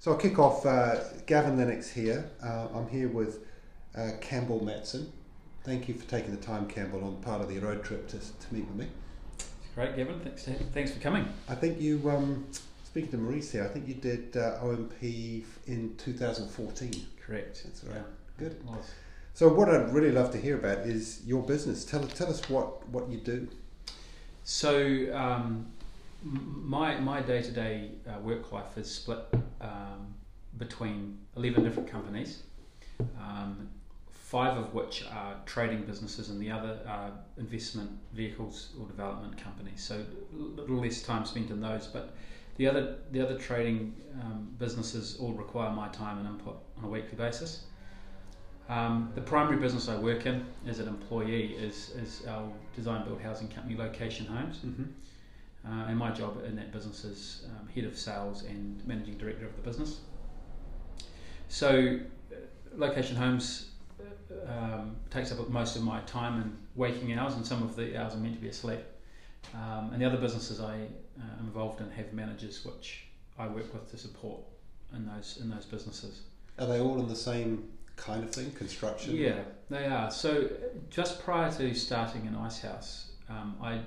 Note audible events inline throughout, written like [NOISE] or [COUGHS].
So I'll kick off. Uh, Gavin Lennox here. Uh, I'm here with uh, Campbell Mattson. Thank you for taking the time, Campbell, on part of the road trip to, to meet with me. Great, Gavin. Thanks, thanks for coming. I think you, um, speaking to Maurice here, I think you did uh, OMP in 2014. Correct. That's right. Yeah. Good. So what I'd really love to hear about is your business. Tell, tell us what, what you do. So um, my my day to day work life is split um, between eleven different companies, um, five of which are trading businesses, and the other are investment vehicles or development companies. So a little less time spent in those, but the other the other trading um, businesses all require my time and input on a weekly basis. Um, the primary business I work in as an employee is, is our design build housing company, Location Homes. Mm-hmm. Uh, and my job in that business is um, head of sales and managing director of the business. So, uh, Location Homes uh, um, takes up most of my time and waking hours, and some of the hours are meant to be asleep. Um, and the other businesses I uh, am involved in have managers which I work with to support in those in those businesses. Are they all in the same kind of thing, construction? Yeah, they are. So just prior to starting an Icehouse, um, I,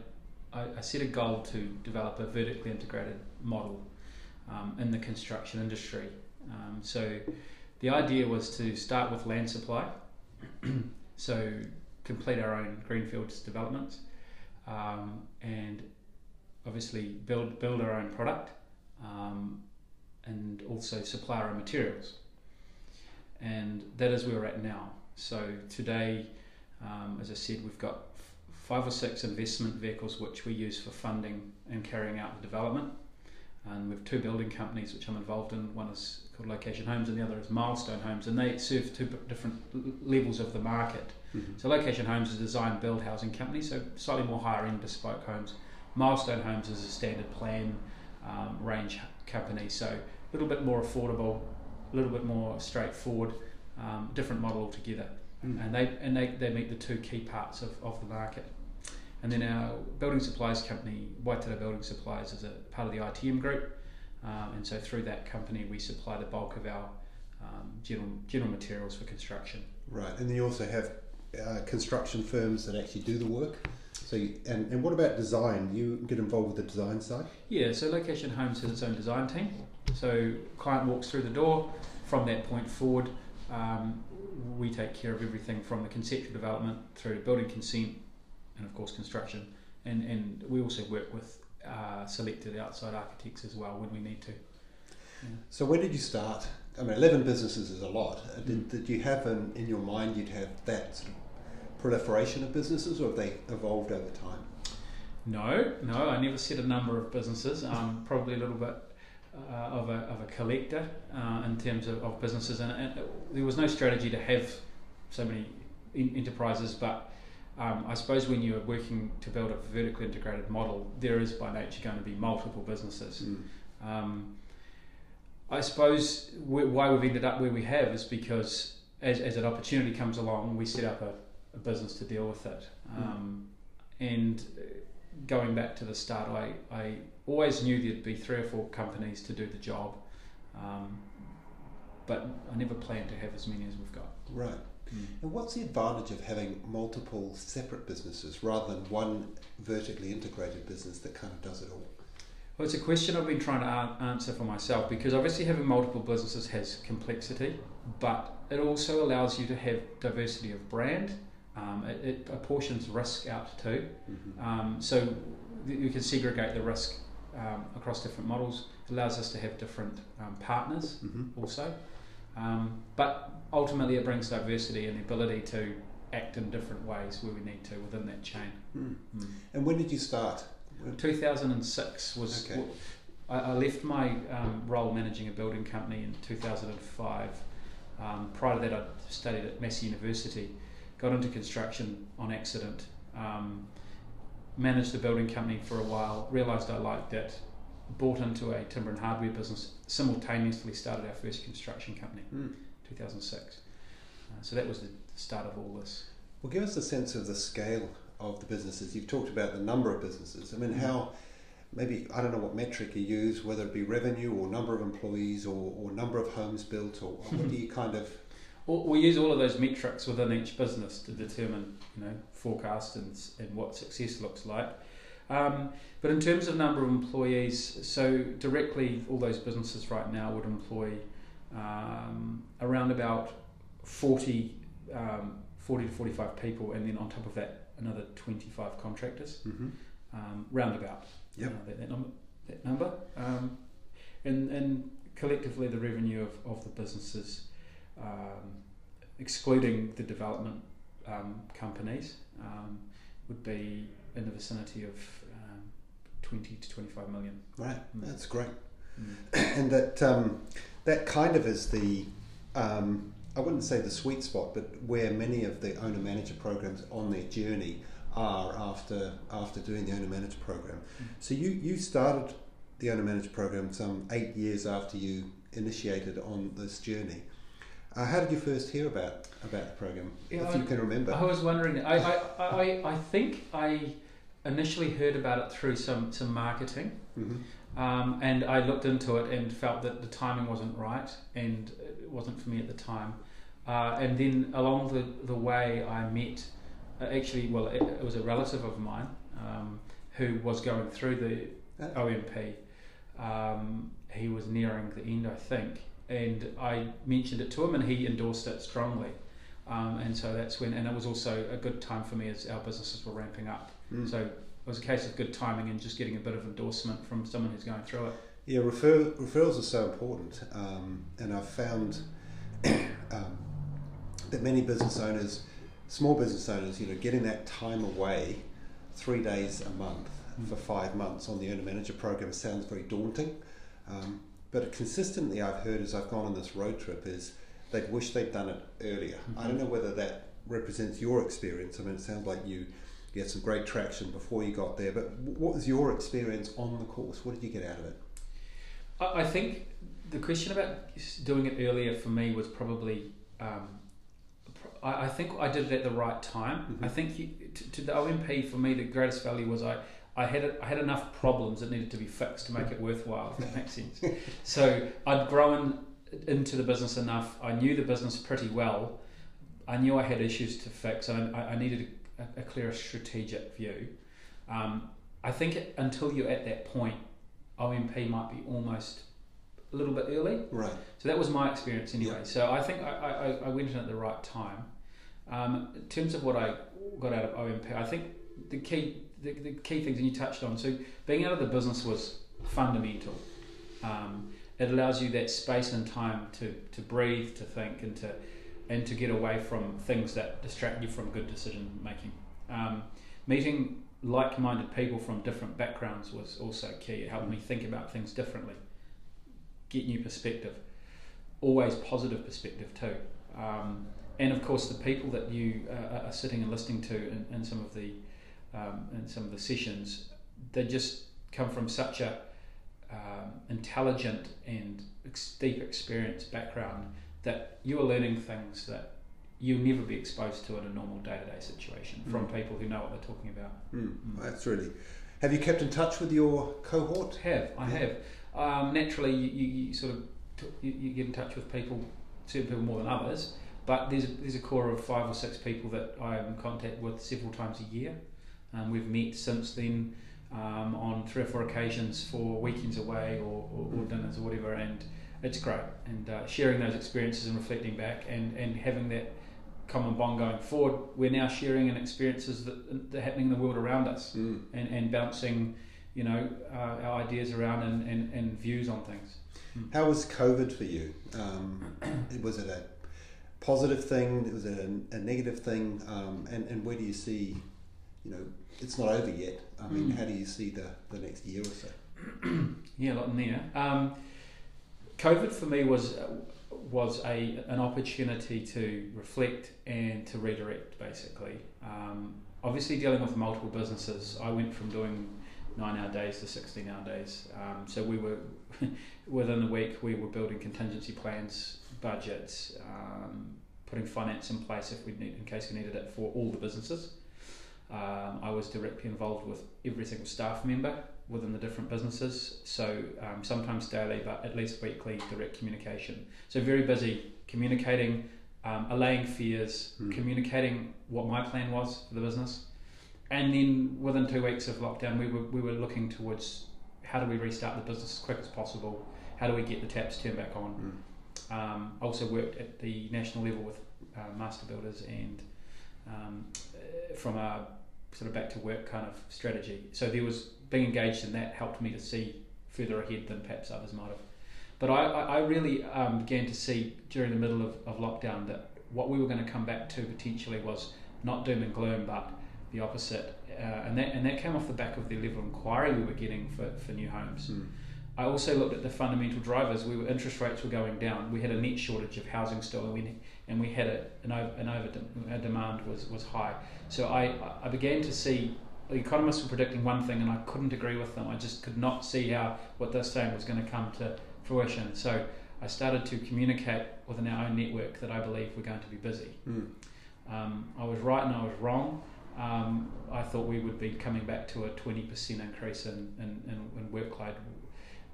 I, I, set a goal to develop a vertically integrated model um, in the construction industry. Um, so the idea was to start with land supply, [CLEARS THROAT] so complete our own greenfields developments, um, and obviously build build our own product, um, and also supply our own materials and that is where we're at now. So today, um, as I said, we've got five or six investment vehicles which we use for funding and carrying out the development. And we have two building companies which I'm involved in. One is called Location Homes, and the other is Milestone Homes, and they serve two different levels of the market. Mm-hmm. So Location Homes is a design build housing company, so slightly more higher end bespoke homes. Milestone Homes is a standard plan um, range company, so a little bit more affordable, a little bit more straightforward, um, different model altogether. Mm. And they and they, they meet the two key parts of, of the market. And then our building supplies company, Waitara Building Supplies, is a part of the ITM group. Um, and so through that company, we supply the bulk of our um, general general materials for construction. Right, and then you also have uh, construction firms that actually do the work. So, you, and, and what about design? You get involved with the design side? Yeah, so Location Homes has its own design team. So, client walks through the door. From that point forward, um, we take care of everything from the conceptual development through to building consent and, of course, construction. And, and we also work with uh, selected outside architects as well when we need to. Yeah. So, when did you start? I mean, 11 businesses is a lot. Uh, did, mm. did you have in, in your mind you'd have that sort of proliferation of businesses, or have they evolved over time? No, no, I never set a number of businesses. Um, [LAUGHS] probably a little bit uh, of, a, of a collector uh, in terms of, of businesses, and, and, there was no strategy to have so many in, enterprises. But um, I suppose when you are working to build a vertically integrated model, there is by nature going to be multiple businesses. Mm. Um, I suppose why we've ended up where we have is because as, as an opportunity comes along, we set up a, a business to deal with it. Hmm. Um, mm. And going back to the start, I, I always knew there'd be three or four companies to do the job, um, but I never planned to have as many as we've got. Right. Mm. And what's the advantage of having multiple separate businesses rather than one vertically integrated business that kind of does it all? Well, it's a question I've been trying to answer for myself because obviously having multiple businesses has complexity, but it also allows you to have diversity of brand. Um, it, it, apportions risk out too. Mm-hmm. Um, so you can segregate the risk um, across different models. It allows us to have different um, partners mm-hmm. also. Um, but ultimately, it brings diversity and the ability to act in different ways where we need to within that chain. Mm. Mm. And when did you start? 2006 was. Okay. I, I, left my um, role managing a building company in 2005. Um, prior to that, I studied at Massey University, got into construction on accident. Um, managed a building company for a while, realised I liked it, bought into a timber and hardware business, simultaneously started our first construction company, mm. 2006. Uh, so that was the start of all this. Well, give us a sense of the scale of the businesses. You've talked about the number of businesses. I mean, mm. how maybe I don't know what metric you use, whether it be revenue or number of employees or, or number of homes built, or what do you [LAUGHS] kind of we use all of those metrics within each business to determine, you know, forecast and, and what success looks like. Um, but in terms of number of employees, so directly all those businesses right now would employ um, around about 40, um, 40 to 45 people, and then on top of that, another 25 contractors, mm-hmm. um, roundabout. Yep. Uh, that, that number. That number. Um, and, and collectively, the revenue of, of the businesses um, excluding the development um, companies, um, would be in the vicinity of um, 20 to 25 million. Right, mm. that's great. Mm. [CLEARS THROAT] And that um, that kind of is the um, I wouldn't say the sweet spot, but where many of the owner manager programs on their journey are after after doing the owner manager program. Mm. So you you started the owner manager program some eight years after you initiated on this journey. Uh, how did you first hear about about the program, yeah, if I, you can remember? I was wondering. I, I, I, I think I initially heard about it through some some marketing, mm-hmm. um, and I looked into it and felt that the timing wasn't right and it wasn't for me at the time. Uh, and then along the the way, I met uh, actually well, it, it, was a relative of mine um, who was going through the uh. OMP. Um, he was nearing the end, I think and I mentioned it to him, and he endorsed it strongly. Um, and so that's when, and it was also a good time for me as our businesses were ramping up. Mm. So it was a case of good timing and just getting a bit of endorsement from someone who's going through it. Yeah, refer, referrals are so important, um, and I've found [COUGHS] um, that many business owners, small business owners, you know, getting that time away, three days a month mm. for five months on the owner manager program sounds very daunting. Um, but consistently, I've heard as I've gone on this road trip is they'd wish they'd done it earlier. Mm-hmm. I don't know whether that represents your experience. I mean, it sounds like you, you had some great traction before you got there. But what was your experience on the course? What did you get out of it? I think the question about doing it earlier for me was probably. Um, I, I think I did it at the right time. Mm-hmm. I think you, to, to the OMP for me, the greatest value was I I had I had enough problems that needed to be fixed to make it worthwhile. If that makes [LAUGHS] sense. so I'd grown into the business enough. I knew the business pretty well. I knew I had issues to fix, and I, I needed a, a, clearer strategic view. Um, I think it, until you're at that point, OMP might be almost a little bit early. Right. So that was my experience anyway. So I think I, I, I, went in at the right time. Um, in terms of what I got out of OMP, I think the key the, the key things, and you touched on. So being out of the business was fundamental. Um, it allows you that space and time to, to breathe, to think, and to and to get away from things that distract you from good decision making. Um, meeting like-minded people from different backgrounds was also key. It helped me think about things differently, get new perspective, always positive perspective too. Um, and of course, the people that you uh, are sitting and listening to in, in some of the um, in some of the sessions, they just come from such a um, intelligent and ex- deep experience background that you are learning things that you'll never be exposed to in a normal day-to-day situation mm. from people who know what they're talking about. Mm. Mm. That's really. Have you kept in touch with your cohort? Have I yeah. have. Um, naturally, you, you, sort of t- you, you, get in touch with people, certain people more than others. But there's a, there's a core of five or six people that I am in contact with several times a year. Um, we've met since then um, on three or four occasions for weekends away or, or, or dinners or whatever, and it's great. And uh, sharing those experiences and reflecting back and, and having that common bond going forward, we're now sharing in experiences that, that are happening in the world around us mm. and, and bouncing you know, uh, our ideas around and, and, and views on things. Mm. How was COVID for you? Um, was it a positive thing? Was it a, a negative thing? Um, and, and where do you see, you know, it's not over yet. I mean, mm. how do you see the, the next year or so? [CLEARS THROAT] yeah, a lot in there. Um, COVID for me was was a an opportunity to reflect and to redirect, basically. Um, obviously, dealing with multiple businesses, I went from doing nine hour days to 16 hour days. Um, so we were, [LAUGHS] within a week, we were building contingency plans, budgets, um, putting finance in place if we need, in case we needed it for all the businesses. Um, I was directly involved with every single staff member within the different businesses. So um, sometimes daily, but at least weekly, direct communication. So very busy communicating, um, allaying fears, Mm. communicating what my plan was for the business, and then within two weeks of lockdown, we were we were looking towards how do we restart the business as quick as possible. How do we get the taps turned back on? Mm. Um, also worked at the national level with uh, master builders and um, from a sort of back to work kind of strategy. So there was being engaged in that helped me to see further ahead than perhaps others might have. But I, I really um, began to see during the middle of, of lockdown that what we were going to come back to potentially was not doom and gloom, but the opposite. Uh, and that and that came off the back of the level of inquiry we were getting for, for new homes. Mm. I also looked at the fundamental drivers. We were interest rates were going down. We had a net shortage of housing still, and we and we had a, an over an over demand was was high. So I I began to see economists were predicting one thing, and I couldn't agree with them. I just could not see how what they're saying was going to come to fruition. So I started to communicate within our own network that I believe we're going to be busy. Mm. Um, I was right and I was wrong. Um, I thought we would be coming back to a 20% increase in, in, in, in workload.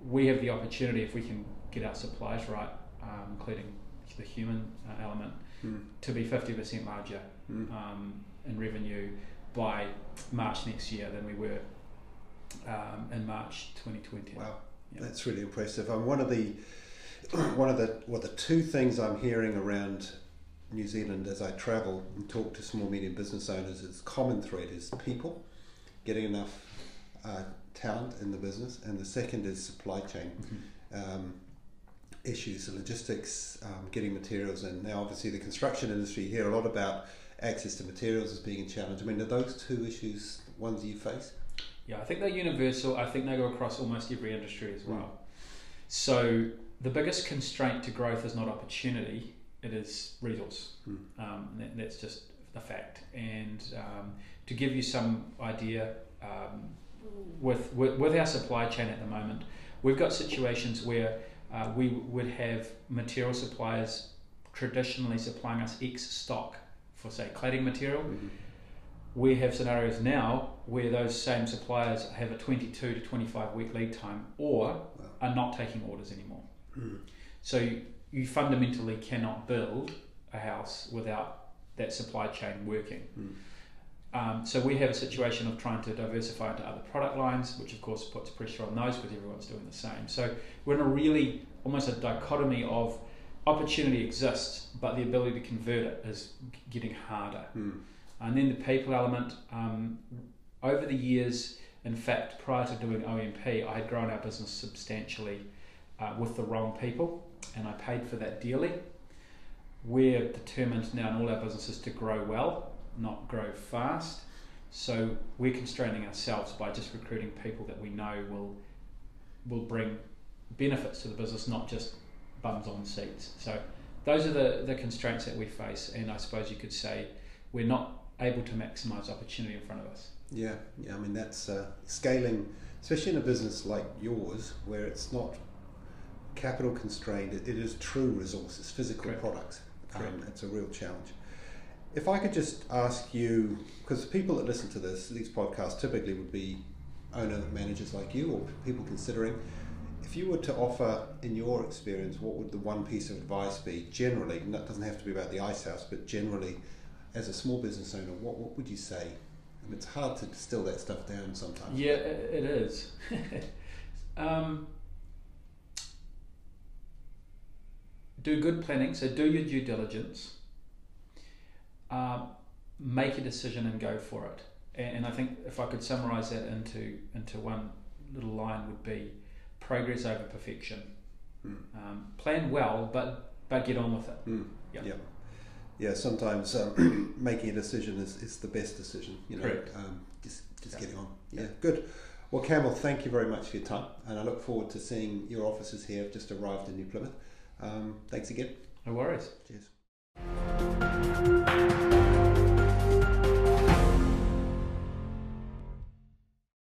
We have the opportunity, if we can get our supplies right, um, including the human uh, element, Mm. to be 50% larger Mm. um, in revenue by March next year than we were um, in March 2020. Wow, Yeah. that's really impressive. Um, one of the [CLEARS THROAT] one of the well, the two things I'm hearing around New Zealand as I travel and talk to small medium business owners is common thread is people getting enough uh, talent in the business, and the second is supply chain Mhm. um, issues, the logistics, um, getting materials in. Now, obviously, the construction industry you hear a lot about access to materials as being a challenge. I mean, are those two issues ones you face? Yeah, I think they're universal. I think they go across almost every industry as well. So the biggest constraint to growth is not opportunity; it is resource. Mm. Um, that, that's just a fact. And um, to give you some idea, um, with, with with our supply chain at the moment, we've got situations where uh, we would have material suppliers traditionally supplying us X stock for say cladding material Mhm. we have scenarios now where those same suppliers have a 22 to 25 week lead time or Wow. are not taking orders anymore. Mm. So you, you fundamentally cannot build a house without that supply chain working. Mm. Um, so we have a situation of trying to diversify into other product lines, which of course puts pressure on those because everyone's doing the same. So we're in a really almost a dichotomy of opportunity exists, but the ability to convert it is getting harder. Mm. And then the people element. Um, over the years, in fact, prior to doing OMP, I had grown our business substantially uh, with the wrong people, and I paid for that dearly. We're determined now in all our businesses to grow well, not grow fast. So we're constraining ourselves by just recruiting people that we know will will bring benefits to the business, not just bums on seats. So those are the, the constraints that we face, and I suppose you could say we're not able to maximise opportunity in front of us. Yeah, yeah. I mean, that's uh, scaling, especially in a business like yours, where it's not capital constrained. It, is true resources, physical Correct. products. Um, Correct. it's a real challenge. If I could just ask you, because the people that listen to this, these podcasts typically would be owner managers like you or people considering. If you were to offer, in your experience, what would the one piece of advice be generally? And that doesn't have to be about the Icehouse, but generally, as a small business owner, what, what would you say? It's hard to distill that stuff down sometimes. Yeah, it it is. [LAUGHS] um, do good planning, so do your due diligence. Uh, make a decision and go for it. And, and I think if I could summarize that into into one little line would be progress over perfection. Mm. Um, plan well, but but get on with it. Mm. Yeah. Yeah. Yeah, sometimes um, [CLEARS THROAT] making a decision is, is the best decision. You know, Correct. Um, just just getting on. Yeah, good. Well, Campbell, thank you very much for your time, and I look forward to seeing your offices here. I've just arrived in New Plymouth. Um, thanks again. No worries. Cheers.